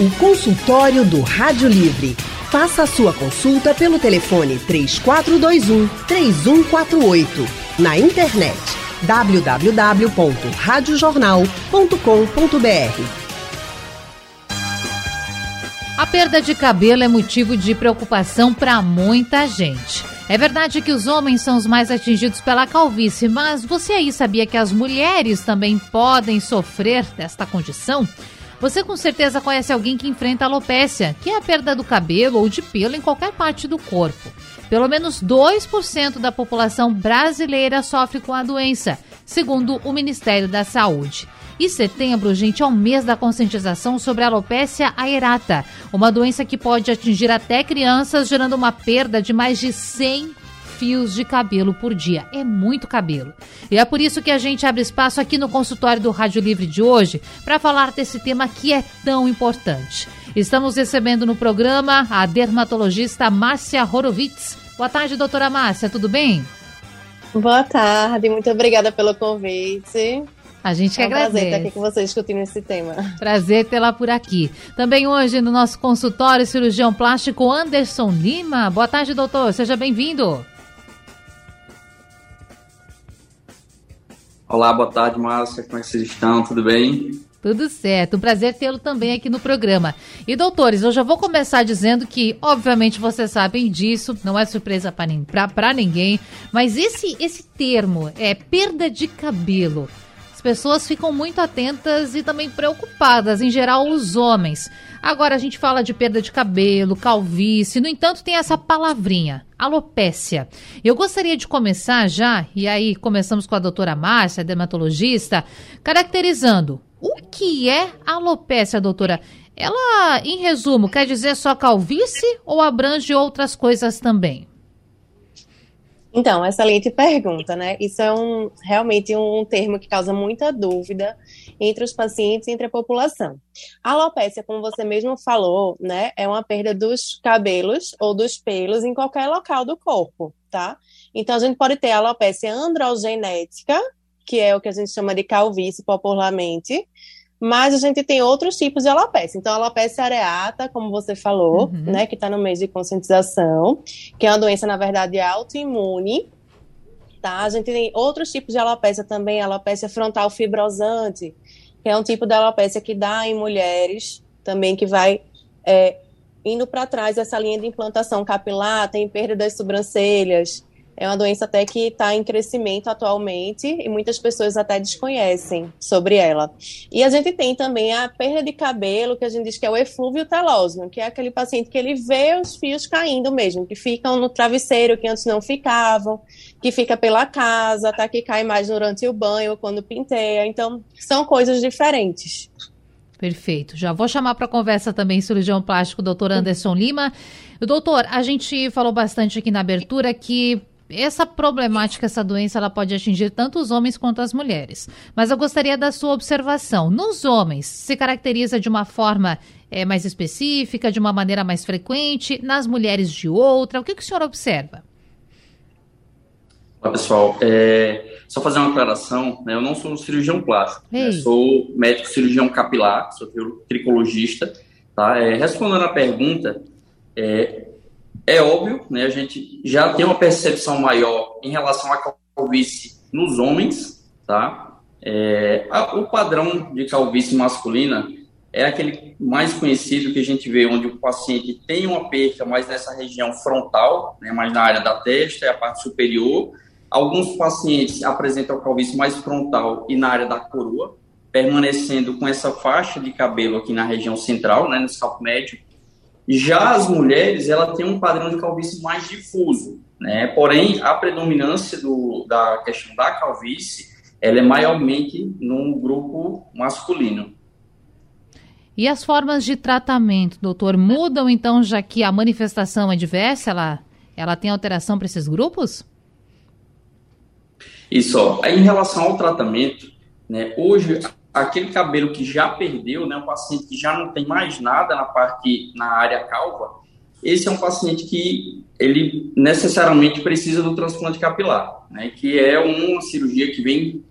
O consultório do Rádio Livre. Faça a sua consulta pelo telefone 3421 3148. Na internet www.radiojornal.com.br. A perda de cabelo é motivo de preocupação para muita gente. É verdade que os homens são os mais atingidos pela calvície, mas você aí sabia que as mulheres também podem sofrer desta condição? Você com certeza conhece alguém que enfrenta alopécia, que é a perda do cabelo ou de pelo em qualquer parte do corpo. Pelo menos 2% da população brasileira sofre com a doença, segundo o Ministério da Saúde. E setembro, gente, é o mês da conscientização sobre a alopecia aerata, uma doença que pode atingir até crianças, gerando uma perda de mais de 100 fios de cabelo por dia. É muito cabelo. E é por isso que a gente abre espaço aqui no consultório do Rádio Livre de hoje para falar desse tema que é tão importante. Estamos recebendo no programa a dermatologista Márcia Horowitz. Boa tarde, doutora Márcia, tudo bem? Boa tarde, muito obrigada pelo convite. A gente que é um agradece. prazer estar aqui com vocês discutindo esse tema. Prazer tê-la por aqui. Também hoje no nosso consultório, cirurgião plástico Anderson Lima. Boa tarde, doutor. Seja bem-vindo. Olá, boa tarde, Márcia. Como é que vocês estão? Tudo bem? Tudo certo, um prazer tê-lo também aqui no programa. E doutores, eu já vou começar dizendo que, obviamente, vocês sabem disso, não é surpresa para ninguém, mas esse, esse termo é perda de cabelo. As pessoas ficam muito atentas e também preocupadas, em geral, os homens. Agora a gente fala de perda de cabelo, calvície, no entanto, tem essa palavrinha, alopécia. Eu gostaria de começar já, e aí começamos com a doutora Márcia, dermatologista, caracterizando o que é alopécia, doutora? Ela, em resumo, quer dizer só calvície ou abrange outras coisas também? Então, excelente pergunta, né? Isso é um, realmente um termo que causa muita dúvida entre os pacientes e entre a população. A alopecia, como você mesmo falou, né, é uma perda dos cabelos ou dos pelos em qualquer local do corpo, tá? Então, a gente pode ter a alopecia androgenética, que é o que a gente chama de calvície popularmente, mas a gente tem outros tipos de alopecia. Então, a alopecia areata, como você falou, uhum. né, que está no mês de conscientização, que é uma doença, na verdade, autoimune, tá? A gente tem outros tipos de alopecia também, alopecia frontal fibrosante, que é um tipo de alopecia que dá em mulheres, também que vai é, indo para trás essa linha de implantação capilar, tem perda das sobrancelhas, é uma doença até que está em crescimento atualmente e muitas pessoas até desconhecem sobre ela. E a gente tem também a perda de cabelo, que a gente diz que é o eflúvio telógeno, que é aquele paciente que ele vê os fios caindo mesmo, que ficam no travesseiro que antes não ficavam, que fica pela casa, até que cai mais durante o banho quando pinteia. Então, são coisas diferentes. Perfeito. Já vou chamar para conversa também cirurgião plástico, doutor Anderson Lima. Doutor, a gente falou bastante aqui na abertura que essa problemática, essa doença, ela pode atingir tanto os homens quanto as mulheres. Mas eu gostaria da sua observação. Nos homens, se caracteriza de uma forma é, mais específica, de uma maneira mais frequente, nas mulheres de outra? O que, que o senhor observa? Olá, pessoal. É, só fazer uma aclaração, né, eu não sou um cirurgião plástico, né, sou médico cirurgião capilar, sou tricologista. Tá? É, respondendo à pergunta, é, é óbvio, né, a gente já tem uma percepção maior em relação à calvície nos homens, tá? É, a, o padrão de calvície masculina é aquele mais conhecido que a gente vê, onde o paciente tem uma perca mais nessa região frontal, né, mais na área da testa, é a parte superior. Alguns pacientes apresentam calvície mais frontal e na área da coroa, permanecendo com essa faixa de cabelo aqui na região central, né, no scalpo médio, já as mulheres, ela tem um padrão de calvície mais difuso, né? Porém, a predominância do, da questão da calvície, ela é maiormente no grupo masculino. E as formas de tratamento, doutor, mudam então, já que a manifestação é diversa? Ela, ela tem alteração para esses grupos? Isso, ó, em relação ao tratamento, né, hoje aquele cabelo que já perdeu, né, um paciente que já não tem mais nada na parte, na área calva, esse é um paciente que ele necessariamente precisa do transplante capilar, né, que é uma cirurgia que vem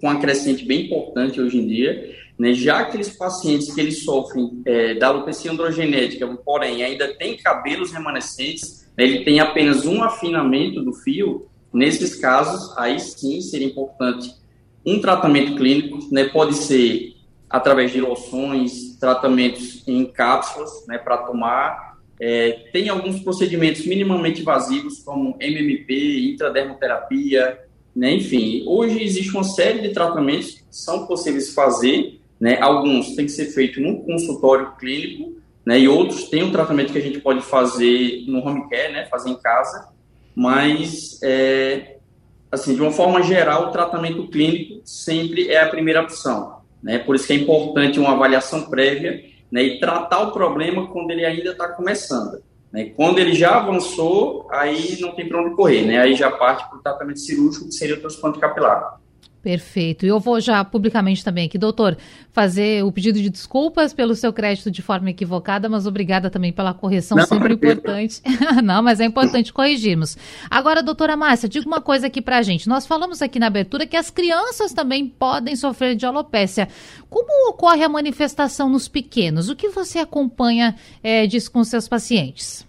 com uma crescente bem importante hoje em dia, né, já aqueles pacientes que eles sofrem é, da alopecia androgenética, porém ainda tem cabelos remanescentes, né, ele tem apenas um afinamento do fio, nesses casos, aí sim seria importante um tratamento clínico, né, pode ser através de loções, tratamentos em cápsulas, né, para tomar. É, tem alguns procedimentos minimamente invasivos, como MMP, intradermoterapia, né, enfim. Hoje existe uma série de tratamentos que são possíveis fazer, né, alguns têm que ser feitos no consultório clínico, né, e outros têm um tratamento que a gente pode fazer no home care, né, fazer em casa, mas, é, assim, de uma forma geral, o tratamento clínico sempre é a primeira opção. Né? Por isso que é importante uma avaliação prévia né, e tratar o problema quando ele ainda está começando. Né? Quando ele já avançou, aí não tem para onde correr, né? aí já parte para o tratamento cirúrgico, que seria o transplante capilar. Perfeito. E eu vou já publicamente também aqui, doutor, fazer o pedido de desculpas pelo seu crédito de forma equivocada, mas obrigada também pela correção, não, sempre importante. não, mas é importante corrigirmos. Agora, doutora Márcia, diga uma coisa aqui pra gente. Nós falamos aqui na abertura que as crianças também podem sofrer de alopécia. Como ocorre a manifestação nos pequenos? O que você acompanha é, disso com seus pacientes?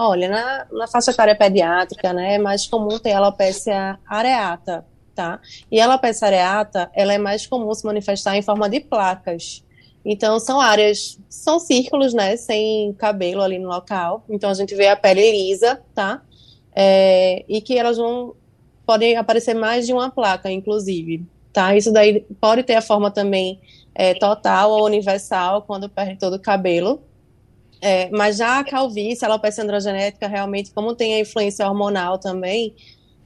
Olha, na, na faixa etária pediátrica, né, é mais comum ter alopecia areata, tá? E a alopecia areata, ela é mais comum se manifestar em forma de placas. Então, são áreas, são círculos, né, sem cabelo ali no local. Então, a gente vê a pele lisa, tá? É, e que elas vão, podem aparecer mais de uma placa, inclusive, tá? Isso daí pode ter a forma também é, total ou universal, quando perde todo o cabelo, é, mas já a calvície, a alopecia androgenética, realmente, como tem a influência hormonal também,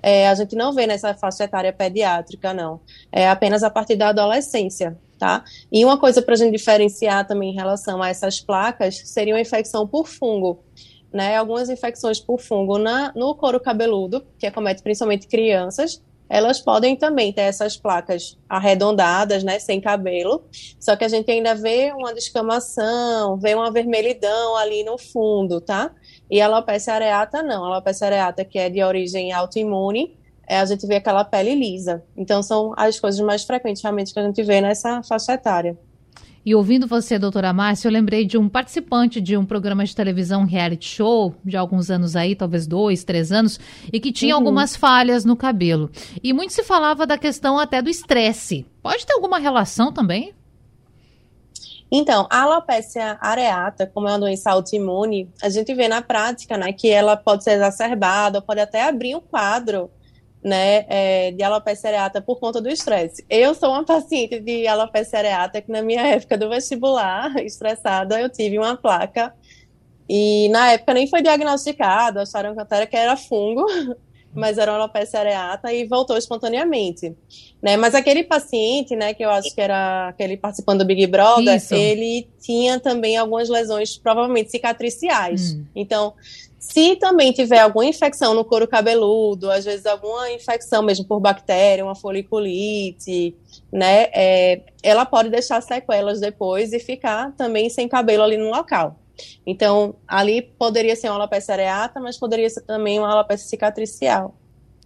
é, a gente não vê nessa faixa etária pediátrica, não. É apenas a partir da adolescência, tá? E uma coisa para a gente diferenciar também em relação a essas placas seria uma infecção por fungo. Né, algumas infecções por fungo na, no couro cabeludo, que acomete principalmente crianças, elas podem também ter essas placas arredondadas, né, sem cabelo, só que a gente ainda vê uma descamação, vê uma vermelhidão ali no fundo, tá? E a alopecia areata não, a alopecia areata que é de origem autoimune, é, a gente vê aquela pele lisa. Então são as coisas mais frequentes realmente que a gente vê nessa faixa etária. E ouvindo você, doutora Márcia, eu lembrei de um participante de um programa de televisão reality show de alguns anos aí, talvez dois, três anos, e que tinha uhum. algumas falhas no cabelo. E muito se falava da questão até do estresse. Pode ter alguma relação também? Então, a alopecia areata, como é uma doença autoimune, a gente vê na prática, né, que ela pode ser exacerbada, pode até abrir um quadro né, é, de alopecia areata por conta do estresse. Eu sou uma paciente de alopecia areata que na minha época do vestibular, estressada, eu tive uma placa e na época nem foi diagnosticado, acharam que era fungo, mas era uma alopecia areata e voltou espontaneamente, né? Mas aquele paciente, né, que eu acho que era aquele participando do Big Brother, Isso. ele tinha também algumas lesões provavelmente cicatriciais. Hum. Então, se também tiver alguma infecção no couro cabeludo, às vezes alguma infecção mesmo por bactéria, uma foliculite, né, é, ela pode deixar sequelas depois e ficar também sem cabelo ali no local. Então, ali poderia ser uma alopecia areata, mas poderia ser também uma alopecia cicatricial.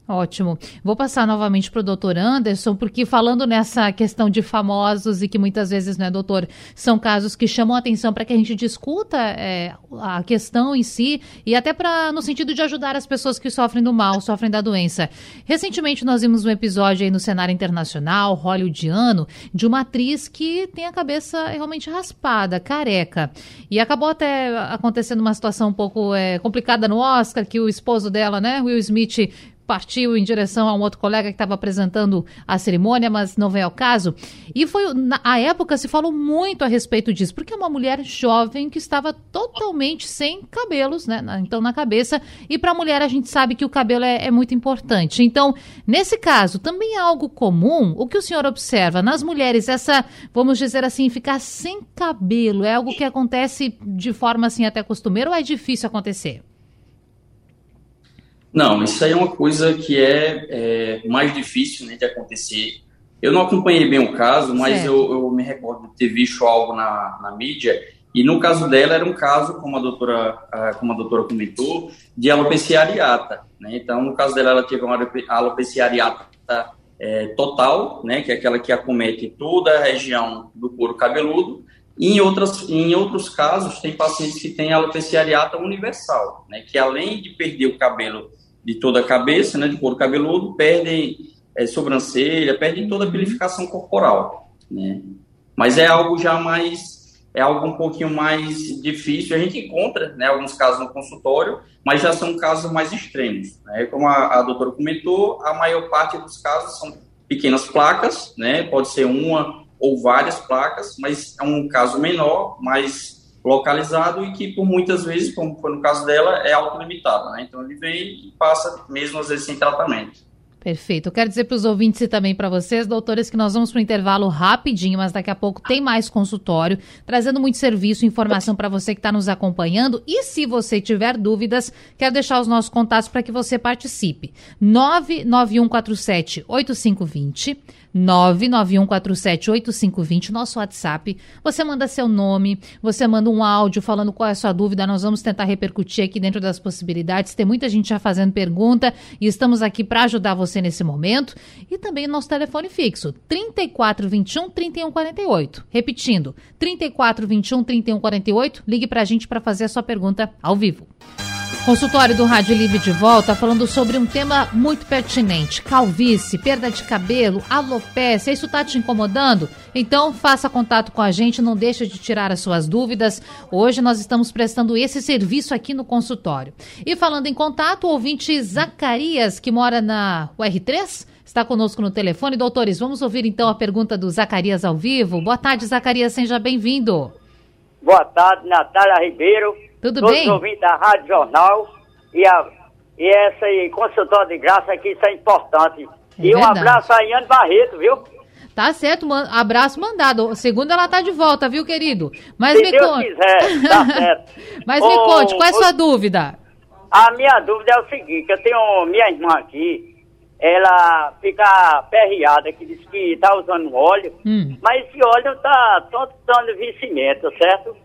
Ótimo. Vou passar novamente para o doutor Anderson, porque falando nessa questão de famosos e que muitas vezes, né, doutor, são casos que chamam a atenção para que a gente discuta é, a questão em si e até para no sentido de ajudar as pessoas que sofrem do mal, sofrem da doença. Recentemente nós vimos um episódio aí no cenário internacional, hollywoodiano, de uma atriz que tem a cabeça realmente raspada, careca. E acabou até acontecendo uma situação um pouco é, complicada no Oscar, que o esposo dela, né, Will Smith, partiu em direção a um outro colega que estava apresentando a cerimônia, mas não veio ao caso. E foi, na época, se falou muito a respeito disso, porque é uma mulher jovem que estava totalmente sem cabelos, né? Então, na cabeça. E para a mulher, a gente sabe que o cabelo é, é muito importante. Então, nesse caso, também é algo comum. O que o senhor observa nas mulheres, essa, vamos dizer assim, ficar sem cabelo, é algo que acontece de forma assim até costumeira ou é difícil acontecer? Não, isso aí é uma coisa que é, é mais difícil né, de acontecer. Eu não acompanhei bem o caso, mas eu, eu, me recordo de ter visto algo na, na mídia. E no caso dela era um caso, como a doutora, como a doutora comentou, de alopecia areata. Né? Então, no caso dela, ela teve uma alopecia areata é, total, né, que é aquela que acomete toda a região do couro cabeludo, e em, outras, em outros casos, tem pacientes que têm alopecia areata universal, né, que além de perder o cabelo de toda a cabeça, né, de couro cabeludo, perdem é, sobrancelha, perdem toda a purificação corporal, né. Mas é algo já mais é algo um pouquinho mais difícil. A gente encontra né, alguns casos no consultório, mas já são casos mais extremos. Né? Como a, a doutora comentou, a maior parte dos casos são pequenas placas, né? pode ser uma ou várias placas, mas é um caso menor, mais localizado e que por muitas vezes, como foi no caso dela, é autolimitado. Né? Então ele vem e passa mesmo às vezes sem tratamento. Perfeito. Quero dizer para os ouvintes e também para vocês, doutores, que nós vamos para o intervalo rapidinho, mas daqui a pouco tem mais consultório, trazendo muito serviço e informação para você que está nos acompanhando. E se você tiver dúvidas, quero deixar os nossos contatos para que você participe. 99147 8520 991478520, nosso WhatsApp. Você manda seu nome, você manda um áudio falando qual é a sua dúvida. Nós vamos tentar repercutir aqui dentro das possibilidades. Tem muita gente já fazendo pergunta e estamos aqui para ajudar você nesse momento. E também nosso telefone fixo, 3421 3148. Repetindo, 3421 3148. Ligue para a gente para fazer a sua pergunta ao vivo. Consultório do Rádio Livre de volta falando sobre um tema muito pertinente: calvície, perda de cabelo, alopecia. Isso está te incomodando? Então faça contato com a gente, não deixe de tirar as suas dúvidas. Hoje nós estamos prestando esse serviço aqui no consultório. E falando em contato, o ouvinte Zacarias, que mora na UR3, está conosco no telefone. Doutores, vamos ouvir então a pergunta do Zacarias ao vivo. Boa tarde, Zacarias, seja bem-vindo. Boa tarde, Natália Ribeiro. Tudo todos bem? Ouvintes da Rádio Jornal e, a, e consultório de graça que isso é importante. É e verdade. um abraço a Iane Barreto, viu? Tá certo, man, abraço mandado. Segunda ela tá de volta, viu, querido? Mas Se me Deus conte. quiser, tá certo. Mas me conte, qual é a sua dúvida? A minha dúvida é o seguinte, eu tenho minha irmã aqui, ela fica perreada, que diz que tá usando óleo, hum. mas esse óleo tá todo dando vencimento, certo?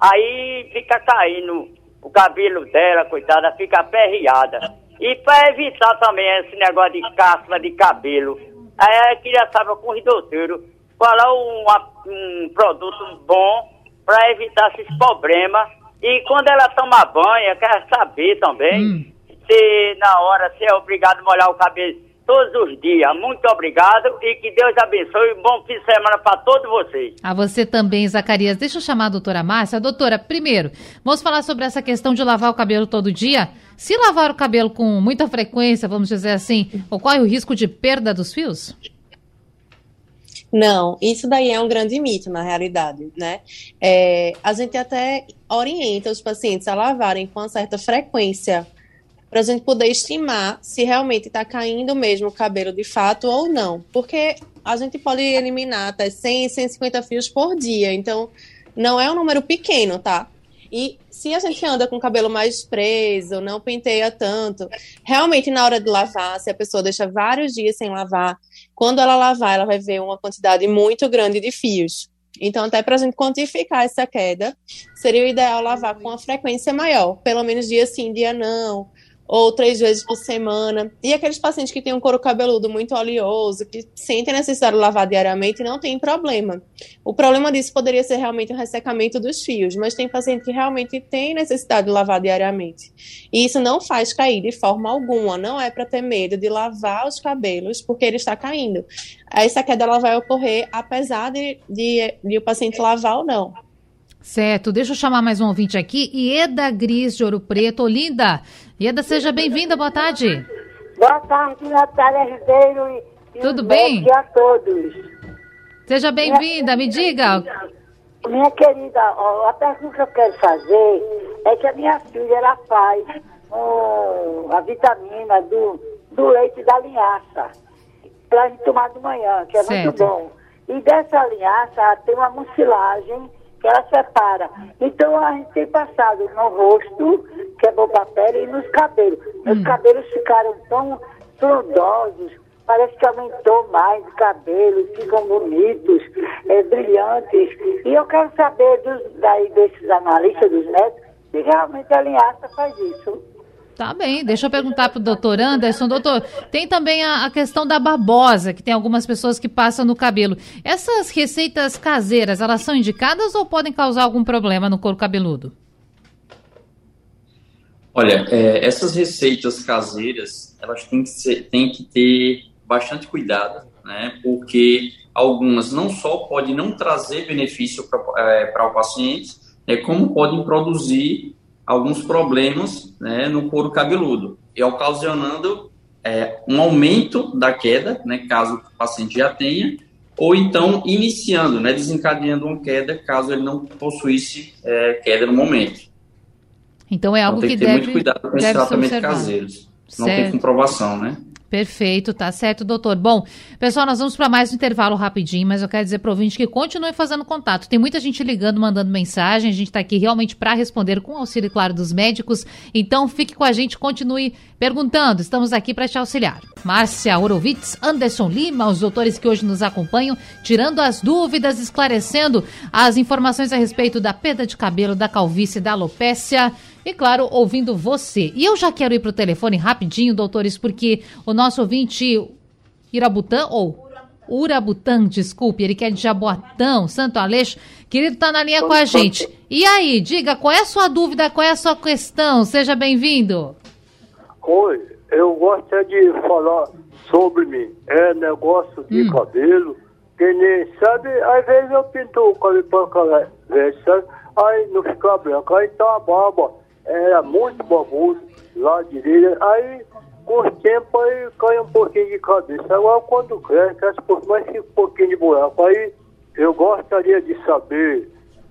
Aí fica caindo o cabelo dela, coitada, fica aperreada. E para evitar também esse negócio de caspa de cabelo, aí eu queria saber com os doutores qual é um, um produto bom para evitar esses problemas. E quando ela toma banho, eu quero saber também hum. se na hora se é obrigado a molhar o cabelo todos os dias. Muito obrigado e que Deus abençoe. Um bom fim de semana para todos vocês. A você também, Zacarias. Deixa eu chamar a doutora Márcia. Doutora, primeiro, vamos falar sobre essa questão de lavar o cabelo todo dia. Se lavar o cabelo com muita frequência, vamos dizer assim, ocorre o risco de perda dos fios? Não, isso daí é um grande mito na realidade, né? É, a gente até orienta os pacientes a lavarem com uma certa frequência para a gente poder estimar se realmente está caindo mesmo o cabelo de fato ou não. Porque a gente pode eliminar até 100, 150 fios por dia. Então, não é um número pequeno, tá? E se a gente anda com o cabelo mais preso, não penteia tanto, realmente na hora de lavar, se a pessoa deixa vários dias sem lavar, quando ela lavar, ela vai ver uma quantidade muito grande de fios. Então, até para a gente quantificar essa queda, seria o ideal lavar com uma frequência maior, pelo menos dia sim, dia não, ou três vezes por semana. E aqueles pacientes que têm um couro cabeludo muito oleoso, que sentem necessidade de lavar diariamente, não tem problema. O problema disso poderia ser realmente o ressecamento dos fios, mas tem paciente que realmente tem necessidade de lavar diariamente. E isso não faz cair de forma alguma, não é para ter medo de lavar os cabelos porque ele está caindo. Essa queda ela vai ocorrer apesar de, de, de o paciente lavar ou não. Certo, deixa eu chamar mais um ouvinte aqui. Ieda Gris de Ouro Preto. Linda, Ieda, seja bem-vinda, boa tarde. Boa tarde, Natália Ribeiro e, Tudo bem? a todos. Seja bem-vinda, me diga. Minha querida, a pergunta que eu quero fazer é que a minha filha ela faz um, a vitamina do, do leite da linhaça para gente tomar de manhã, que é certo. muito bom. E dessa linhaça tem uma mucilagem que ela separa. Então a gente tem passado no rosto, que é bom pele, e nos cabelos. Hum. Os cabelos ficaram tão frondosos, parece que aumentou mais o cabelo, ficam bonitos, é, brilhantes. E eu quero saber dos, daí, desses analistas, dos médicos, se realmente a linhaça faz isso. Tá bem, deixa eu perguntar para o doutor Anderson. Doutor, tem também a, a, questão da babosa, que tem algumas pessoas que passam no cabelo. Essas receitas caseiras, elas são indicadas ou podem causar algum problema no couro cabeludo? Olha, é, essas receitas caseiras, elas têm que, ser, têm que ter bastante cuidado, né? Porque algumas não só podem não trazer benefício para é, o paciente, né, como podem produzir alguns problemas né, no couro cabeludo, e ocasionando é, um aumento da queda, né, caso o paciente já tenha, ou então iniciando, né, desencadeando uma queda, caso ele não possuísse é, queda no momento. Então é algo então, tem que, que ter deve, muito cuidado com esse tratamento caseiros. Não certo. tem comprovação, né? Perfeito, tá certo, doutor. Bom, pessoal, nós vamos para mais um intervalo rapidinho, mas eu quero dizer para o que continue fazendo contato. Tem muita gente ligando, mandando mensagem. A gente está aqui realmente para responder com o auxílio, claro, dos médicos. Então, fique com a gente, continue perguntando. Estamos aqui para te auxiliar. Márcia Horowitz, Anderson Lima, os doutores que hoje nos acompanham, tirando as dúvidas, esclarecendo as informações a respeito da perda de cabelo, da calvície, da alopécia e, claro, ouvindo você. E eu já quero ir para o telefone rapidinho, doutores, porque o nosso ouvinte Irabutã, ou Urabutã, desculpe, ele quer de Jaboatão, Santo Aleixo, querido, tá na linha com a gente. E aí, diga, qual é a sua dúvida, qual é a sua questão? Seja bem-vindo. Oi, eu gostaria de falar sobre mim. É negócio de hum. cabelo, que nem, sabe, às vezes eu pinto o cabelo para sabe? Aí não fica branco, aí tá a barba era muito baboso lá direita. Aí, com o tempo, aí cai um pouquinho de cabeça. Agora, quando cresce, cresce mas fica um pouquinho de buraco. Aí, eu gostaria de saber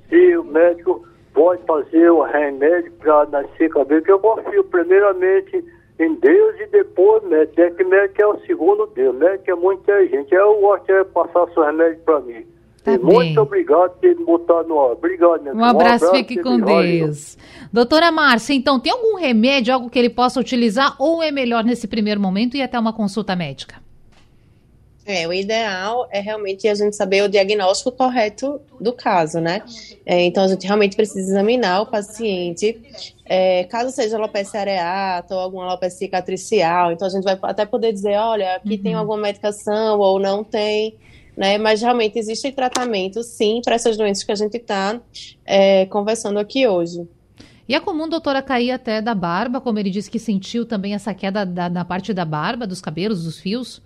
se o médico pode fazer o remédio para nascer cabelo, que eu confio primeiramente em Deus e depois médico. É que médico é o segundo Deus, médico é muito inteligente. Eu gostaria de passar seu remédio para mim. Tá muito obrigado por me botado no ar. Obrigado, meu Um abraço, um abraço fique com Deus. Doutora Márcia, então, tem algum remédio, algo que ele possa utilizar ou é melhor nesse primeiro momento ir até uma consulta médica? É, o ideal é realmente a gente saber o diagnóstico correto do caso, né? É, então, a gente realmente precisa examinar o paciente. É, caso seja alopecia areata ou alguma alopecia cicatricial, então a gente vai até poder dizer, olha, aqui uhum. tem alguma medicação ou não tem né? Mas realmente existe tratamento, sim, para essas doenças que a gente está é, conversando aqui hoje. E é comum, doutora, cair até da barba, como ele disse que sentiu também essa queda da, na parte da barba, dos cabelos, dos fios?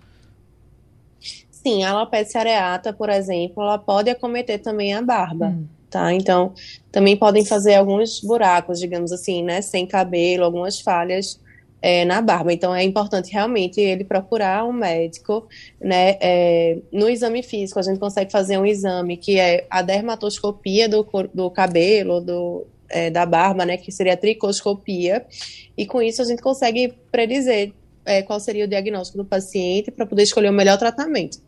Sim, a alopecia areata, por exemplo, ela pode acometer também a barba. Hum. Tá? Então, também podem fazer alguns buracos, digamos assim, né, sem cabelo, algumas falhas é, na barba. Então é importante realmente ele procurar um médico, né? É, no exame físico a gente consegue fazer um exame que é a dermatoscopia do, do cabelo, do, é, da barba, né? Que seria a tricoscopia. E com isso a gente consegue predizer é, qual seria o diagnóstico do paciente para poder escolher o melhor tratamento.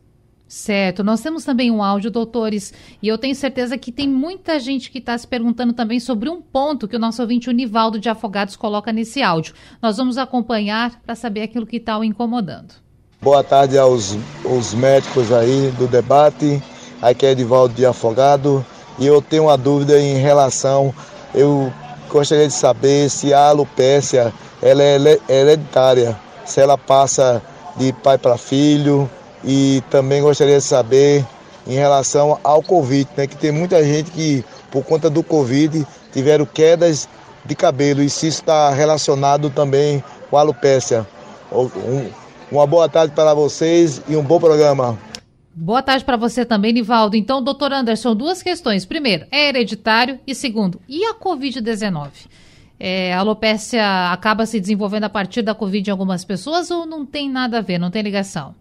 Certo. Nós temos também um áudio, doutores, e eu tenho certeza que tem muita gente que está se perguntando também sobre um ponto que o nosso ouvinte Univaldo de Afogados coloca nesse áudio. Nós vamos acompanhar para saber aquilo que está o incomodando. Boa tarde aos, médicos aí do debate. Aqui é Edivaldo de Afogado e eu tenho uma dúvida em relação, eu gostaria de saber se a alopécia ela é hereditária, se ela passa de pai para filho, e também gostaria de saber em relação ao Covid, né, que tem muita gente que, por conta do Covid, tiveram quedas de cabelo e se está relacionado também com a alopécia. Um, uma boa tarde para vocês e um bom programa. Boa tarde para você também, Nivaldo. Então, doutor Anderson, duas questões. Primeiro, é hereditário? E segundo, e a Covid-19? É, a alopécia acaba se desenvolvendo a partir da Covid em algumas pessoas ou não tem nada a ver, não tem ligação?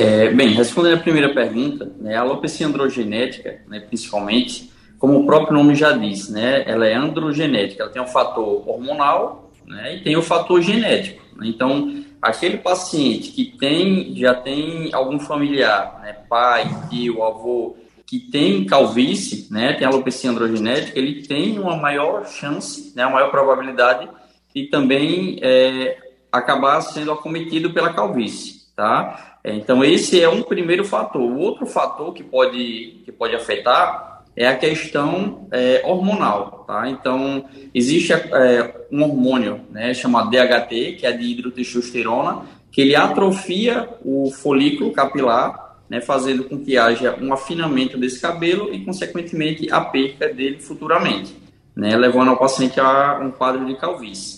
É, bem, respondendo a primeira pergunta, né, a alopecia androgenética, né, principalmente, como o próprio nome já diz, né, ela é androgenética, ela tem um fator hormonal né, e tem o fator genético. Né, então, aquele paciente que tem, já tem algum familiar, né, pai, tio, avô, que tem calvície, né, tem alopecia androgenética, ele tem uma maior chance, né, uma maior probabilidade de também é, acabar sendo acometido pela calvície, tá? É, então, esse é um primeiro fator. O outro fator que pode, que pode afetar é a questão é, hormonal, tá? Então, existe é, um hormônio, né, chamado DHT, que é de hidrotestosterona, que ele atrofia o folículo capilar, né, fazendo com que haja um afinamento desse cabelo e, consequentemente, a perda dele futuramente, né, levando ao paciente a um quadro de calvície.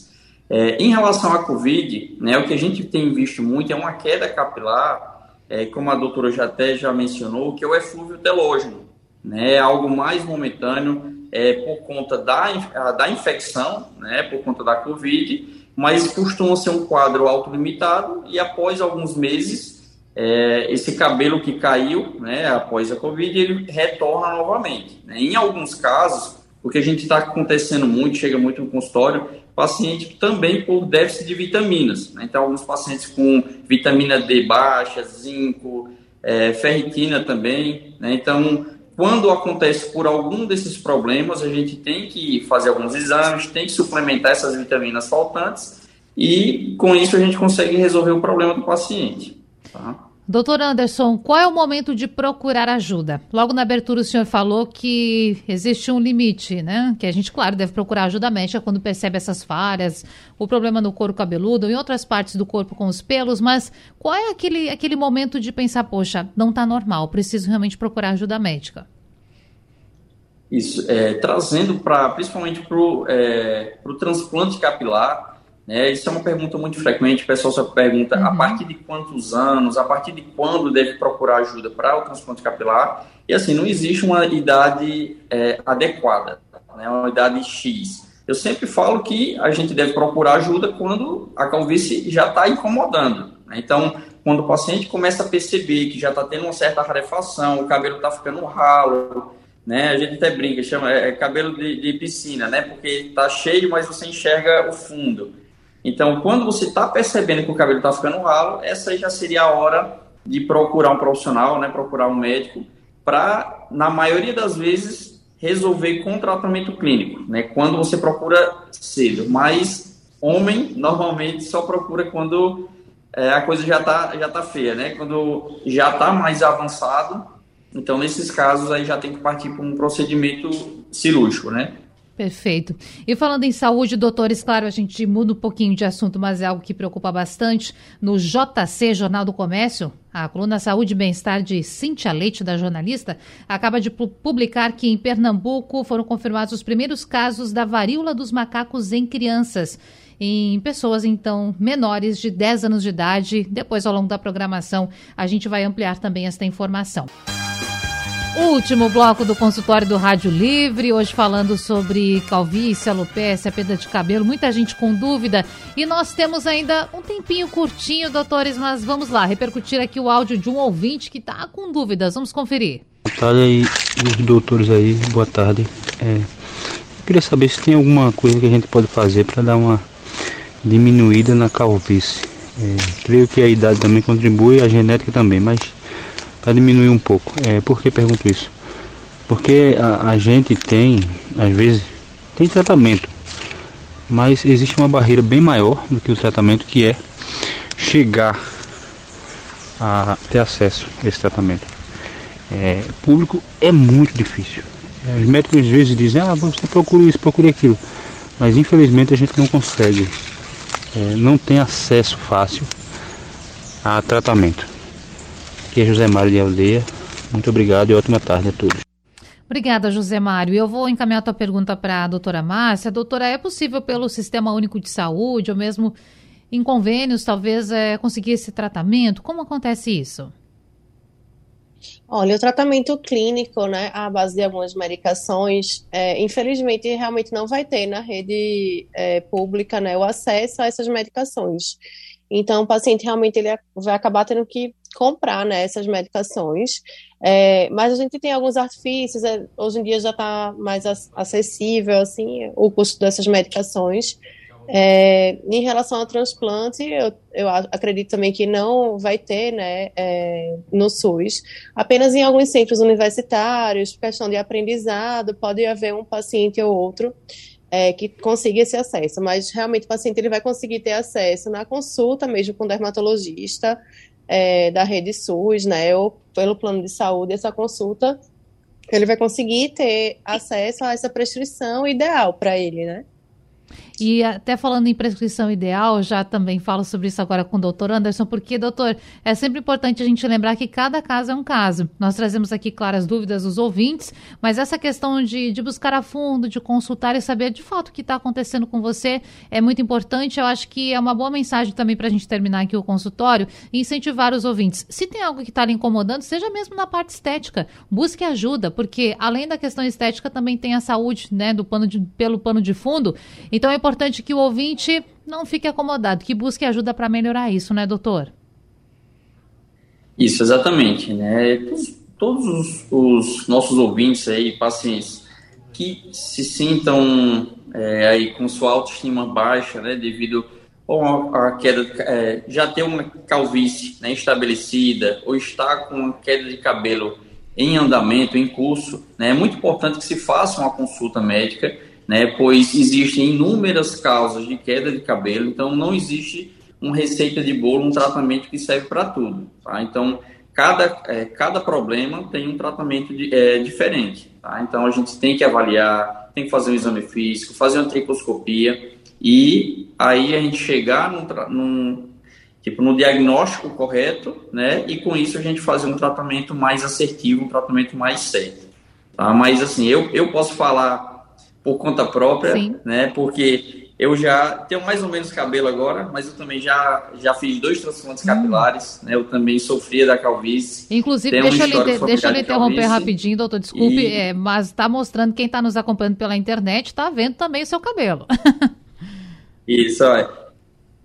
É, em relação à COVID, né, o que a gente tem visto muito é uma queda capilar, é, como a doutora já até já mencionou, que é o eflúvio telógeno, né, é algo mais momentâneo é, por conta da, da infecção, né, por conta da COVID, mas costuma ser um quadro autolimitado e após alguns meses, é, esse cabelo que caiu né, após a Covid, ele retorna novamente. Né? Em alguns casos, o que a gente está acontecendo muito, chega muito no consultório, paciente também por déficit de vitaminas. Né? Então, alguns pacientes com vitamina D baixa, zinco, é, ferritina também. Né? Então, quando acontece por algum desses problemas, a gente tem que fazer alguns exames, tem que suplementar essas vitaminas faltantes e com isso a gente consegue resolver o problema do paciente. Tá? Doutor Anderson, qual é o momento de procurar ajuda? Logo na abertura o senhor falou que existe um limite, né? Que a gente, claro, deve procurar ajuda médica quando percebe essas falhas, o problema no couro cabeludo, em outras partes do corpo com os pelos, mas qual é aquele, aquele momento de pensar, poxa, não está normal, preciso realmente procurar ajuda médica? Isso, é, trazendo para, principalmente para o é, transplante capilar, é, isso é uma pergunta muito frequente, o pessoal só pergunta uhum. a partir de quantos anos, a partir de quando deve procurar ajuda para o transplante capilar. E assim, não existe uma idade é, adequada, né, uma idade X. Eu sempre falo que a gente deve procurar ajuda quando a calvície já está incomodando. Né? Então, quando o paciente começa a perceber que já está tendo uma certa rarefação, o cabelo está ficando ralo, né? A gente até brinca, chama é, é cabelo de, de, piscina, né? Porque está cheio, mas você enxerga o fundo. Então, quando você está percebendo que o cabelo está ficando ralo, essa já seria a hora de procurar um profissional, né, procurar um médico, para, na maioria das vezes, resolver com tratamento clínico, né, quando você procura cedo. Mas homem, normalmente, só procura quando é, a coisa já está já tá feia, né, quando já está mais avançado. Então, nesses casos, aí já tem que partir para um procedimento cirúrgico, né. Perfeito. E falando em saúde, doutores, claro, a gente muda um pouquinho de assunto, mas é algo que preocupa bastante. No JC, Jornal do Comércio, a coluna Saúde e Bem-Estar de Cintia Leite, da jornalista, acaba de publicar que em Pernambuco foram confirmados os primeiros casos da varíola dos macacos em crianças em pessoas então menores de 10 anos de idade. Depois, ao longo da programação, a gente vai ampliar também esta informação. Último bloco do consultório do Rádio Livre, hoje falando sobre calvície, alopecia, perda de cabelo, muita gente com dúvida. E nós temos ainda um tempinho curtinho, doutores, mas vamos lá, repercutir aqui o áudio de um ouvinte que está com dúvidas. Vamos conferir. Boa tarde aí, os doutores aí, boa tarde. É, queria saber se tem alguma coisa que a gente pode fazer para dar uma diminuída na calvície. É, creio que a idade também contribui, a genética também, mas para diminuir um pouco. É, por que pergunto isso? Porque a, a gente tem, às vezes, tem tratamento, mas existe uma barreira bem maior do que o tratamento, que é chegar a ter acesso a esse tratamento. É, público é muito difícil. Os médicos às vezes dizem, ah, você procura isso, procura aquilo. Mas infelizmente a gente não consegue, é, não tem acesso fácil a tratamento. Aqui é José Mário de Aldeia. Muito obrigado e ótima tarde a todos. Obrigada, José Mário. Eu vou encaminhar a tua pergunta para a doutora Márcia. Doutora, é possível pelo Sistema Único de Saúde ou mesmo em convênios, talvez, é, conseguir esse tratamento? Como acontece isso? Olha, o tratamento clínico, né, à base de algumas medicações, é, infelizmente, realmente não vai ter na rede é, pública, né, o acesso a essas medicações. Então, o paciente realmente ele vai acabar tendo que comprar né, essas medicações. É, mas a gente tem alguns artifícios, é, hoje em dia já está mais acessível assim, o custo dessas medicações. É, em relação ao transplante, eu, eu, acredito também que não vai ter né, é, no SUS, apenas em alguns centros universitários, questão de aprendizado, pode haver um paciente ou outro é, que consiga esse acesso, mas realmente o paciente ele vai conseguir ter acesso na consulta mesmo com o dermatologista, é, da rede SUS, né, ou pelo plano de saúde, essa consulta ele vai conseguir ter acesso a essa prescrição ideal para ele, né? E até falando em prescrição ideal, já também falo sobre isso agora com o doutor Anderson, porque, doutor, é sempre importante a gente lembrar que cada caso é um caso. Nós trazemos aqui claras dúvidas dos ouvintes, mas essa questão de, de buscar a fundo, de consultar e saber de fato o que está acontecendo com você é muito importante. Eu acho que é uma boa mensagem também para a gente terminar aqui o consultório e incentivar os ouvintes. Se tem algo que está lhe incomodando, seja mesmo na parte estética, busque ajuda, porque além da questão estética também tem a saúde, né, do pano de, pelo pano de fundo. Então é importante importante que o ouvinte não fique acomodado, que busque ajuda para melhorar isso, né, doutor? Isso, exatamente. Né? Todos os, os nossos ouvintes aí, pacientes, que se sintam é, aí com sua autoestima baixa, né, devido a queda, é, já ter uma calvície né, estabelecida ou está com uma queda de cabelo em andamento, em curso, né, é muito importante que se faça uma consulta médica né, pois existem inúmeras causas de queda de cabelo, então não existe uma receita de bolo, um tratamento que serve para tudo. Tá? Então, cada, é, cada problema tem um tratamento de, é, diferente. Tá? Então, a gente tem que avaliar, tem que fazer um exame físico, fazer uma tricoscopia e aí a gente chegar num, num tipo, no diagnóstico correto, né? E com isso a gente fazer um tratamento mais assertivo, um tratamento mais certo. Tá? Mas assim, eu, eu posso falar por conta própria, Sim. né? Porque eu já tenho mais ou menos cabelo agora, mas eu também já, já fiz dois transplantes hum. capilares, né? Eu também sofria da calvície. Inclusive, deixa, ele, deixa eu lhe interromper rapidinho, doutor, desculpe, e... é, mas está mostrando quem está nos acompanhando pela internet, está vendo também o seu cabelo. Isso, é.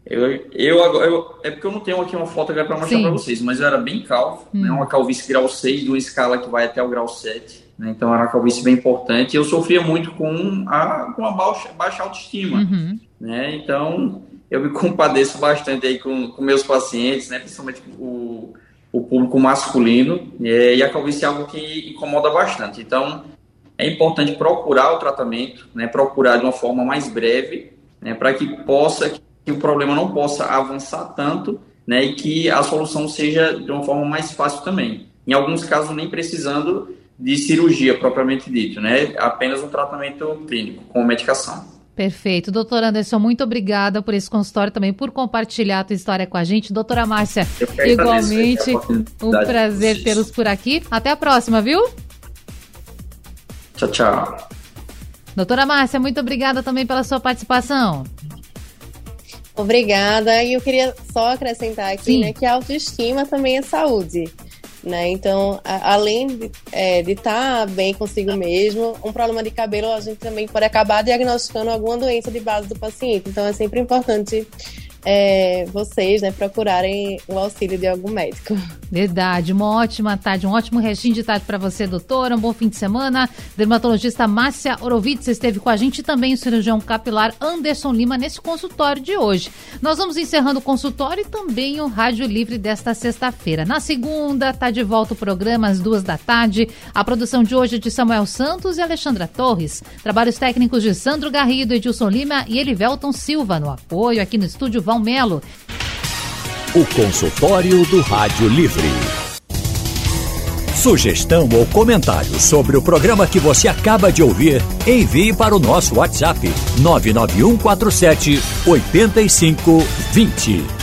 Eu, eu, eu, é porque eu não tenho aqui uma foto para mostrar para vocês, mas eu era bem calvo, né? hum. né? Uma calvície grau 6, de uma escala que vai até o grau 7. Né? Então era uma calvície bem importante. Eu sofria muito com a, com a baixa, baixa autoestima. Uhum. Né? Então eu me compadeço bastante aí com, com meus pacientes, né? principalmente o, o público masculino. E a calvície é algo que incomoda bastante. Então é importante procurar o tratamento, né? procurar de uma forma mais breve, né? para que possa que o problema não possa avançar tanto né? e que a solução seja de uma forma mais fácil também. Em alguns casos, nem precisando de cirurgia propriamente dito, né? Apenas um tratamento clínico com medicação. Perfeito. Doutor Anderson, muito obrigada por esse consultório também, por compartilhar a tua história com a gente. Doutora Márcia, igualmente, um prazer tê-los por aqui. Até a próxima, viu? Tchau, tchau. Doutora Márcia, muito obrigada também pela sua participação. Obrigada. E eu queria só acrescentar aqui né, que a autoestima também é saúde. Né? Então, a, além de é, estar tá bem consigo mesmo, um problema de cabelo a gente também pode acabar diagnosticando alguma doença de base do paciente. Então, é sempre importante é, vocês né, procurarem o auxílio de algum médico. Verdade, uma ótima tarde, um ótimo restinho de tarde para você, doutora. Um bom fim de semana. Dermatologista Márcia Orovitz esteve com a gente e também o cirurgião capilar Anderson Lima nesse consultório de hoje. Nós vamos encerrando o consultório e também o Rádio Livre desta sexta-feira. Na segunda, tá de volta o programa às duas da tarde. A produção de hoje é de Samuel Santos e Alexandra Torres. Trabalhos técnicos de Sandro Garrido, Edilson Lima e Elivelton Silva. No apoio aqui no estúdio Val Melo. O consultório do Rádio Livre. Sugestão ou comentário sobre o programa que você acaba de ouvir, envie para o nosso WhatsApp 99147 8520.